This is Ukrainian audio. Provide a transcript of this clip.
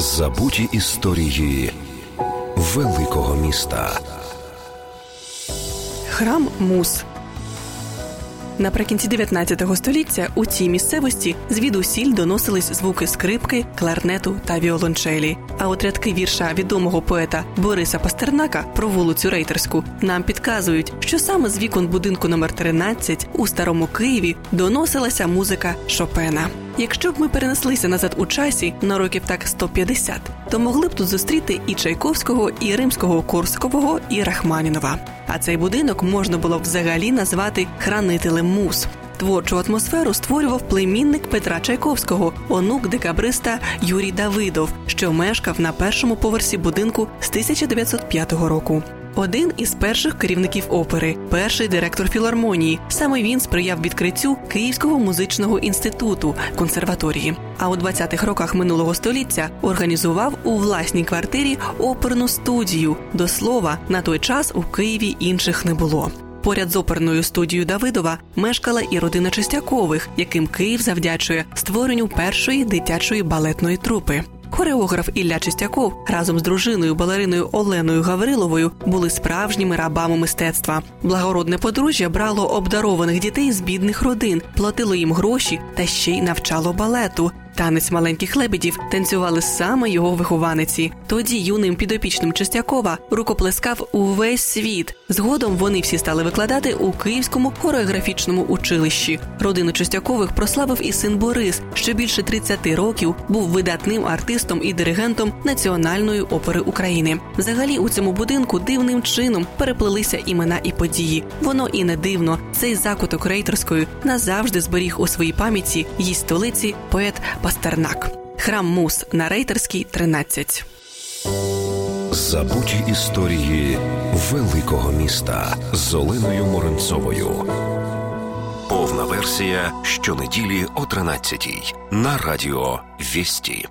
Забуті історії великого міста. Храм Мус Наприкінці 19 століття у цій місцевості звідусіль доносились звуки скрипки, кларнету та віолончелі. А от рядки вірша відомого поета Бориса Пастернака про вулицю Рейтерську нам підказують, що саме з вікон будинку номер 13 у старому Києві доносилася музика Шопена. Якщо б ми перенеслися назад у часі на років так 150, то могли б тут зустріти і Чайковського, і римського Корскового, і Рахманінова. А цей будинок можна було б взагалі назвати хранителем мус. Творчу атмосферу створював племінник Петра Чайковського, онук декабриста Юрій Давидов, що мешкав на першому поверсі будинку з 1905 року. Один із перших керівників опери, перший директор філармонії. Саме він сприяв відкриттю Київського музичного інституту консерваторії. А у 20-х роках минулого століття організував у власній квартирі оперну студію. До слова, на той час у Києві інших не було. Поряд з оперною студією Давидова мешкала і родина Чистякових, яким Київ завдячує створенню першої дитячої балетної трупи. Хореограф Ілля Чистяков разом з дружиною балериною Оленою Гавриловою були справжніми рабами мистецтва. Благородне подружжя брало обдарованих дітей з бідних родин, платило їм гроші та ще й навчало балету. Танець маленьких лебедів танцювали саме його вихованиці. Тоді юним підопічним Чистякова рукоплескав увесь світ. Згодом вони всі стали викладати у Київському хореографічному училищі. Родину Чистякових прославив і син Борис, що більше 30 років був видатним артистом і диригентом Національної опери України. Взагалі у цьому будинку дивним чином переплелися імена і події. Воно і не дивно. Цей закуток рейтерської назавжди зберіг у своїй пам'яті її столиці поет Пастернак. Храм Мус на Рейтерській, 13. Забуті історії великого міста з Оленою Моренцовою. Повна версія щонеділі о 13 на радіо Вісті.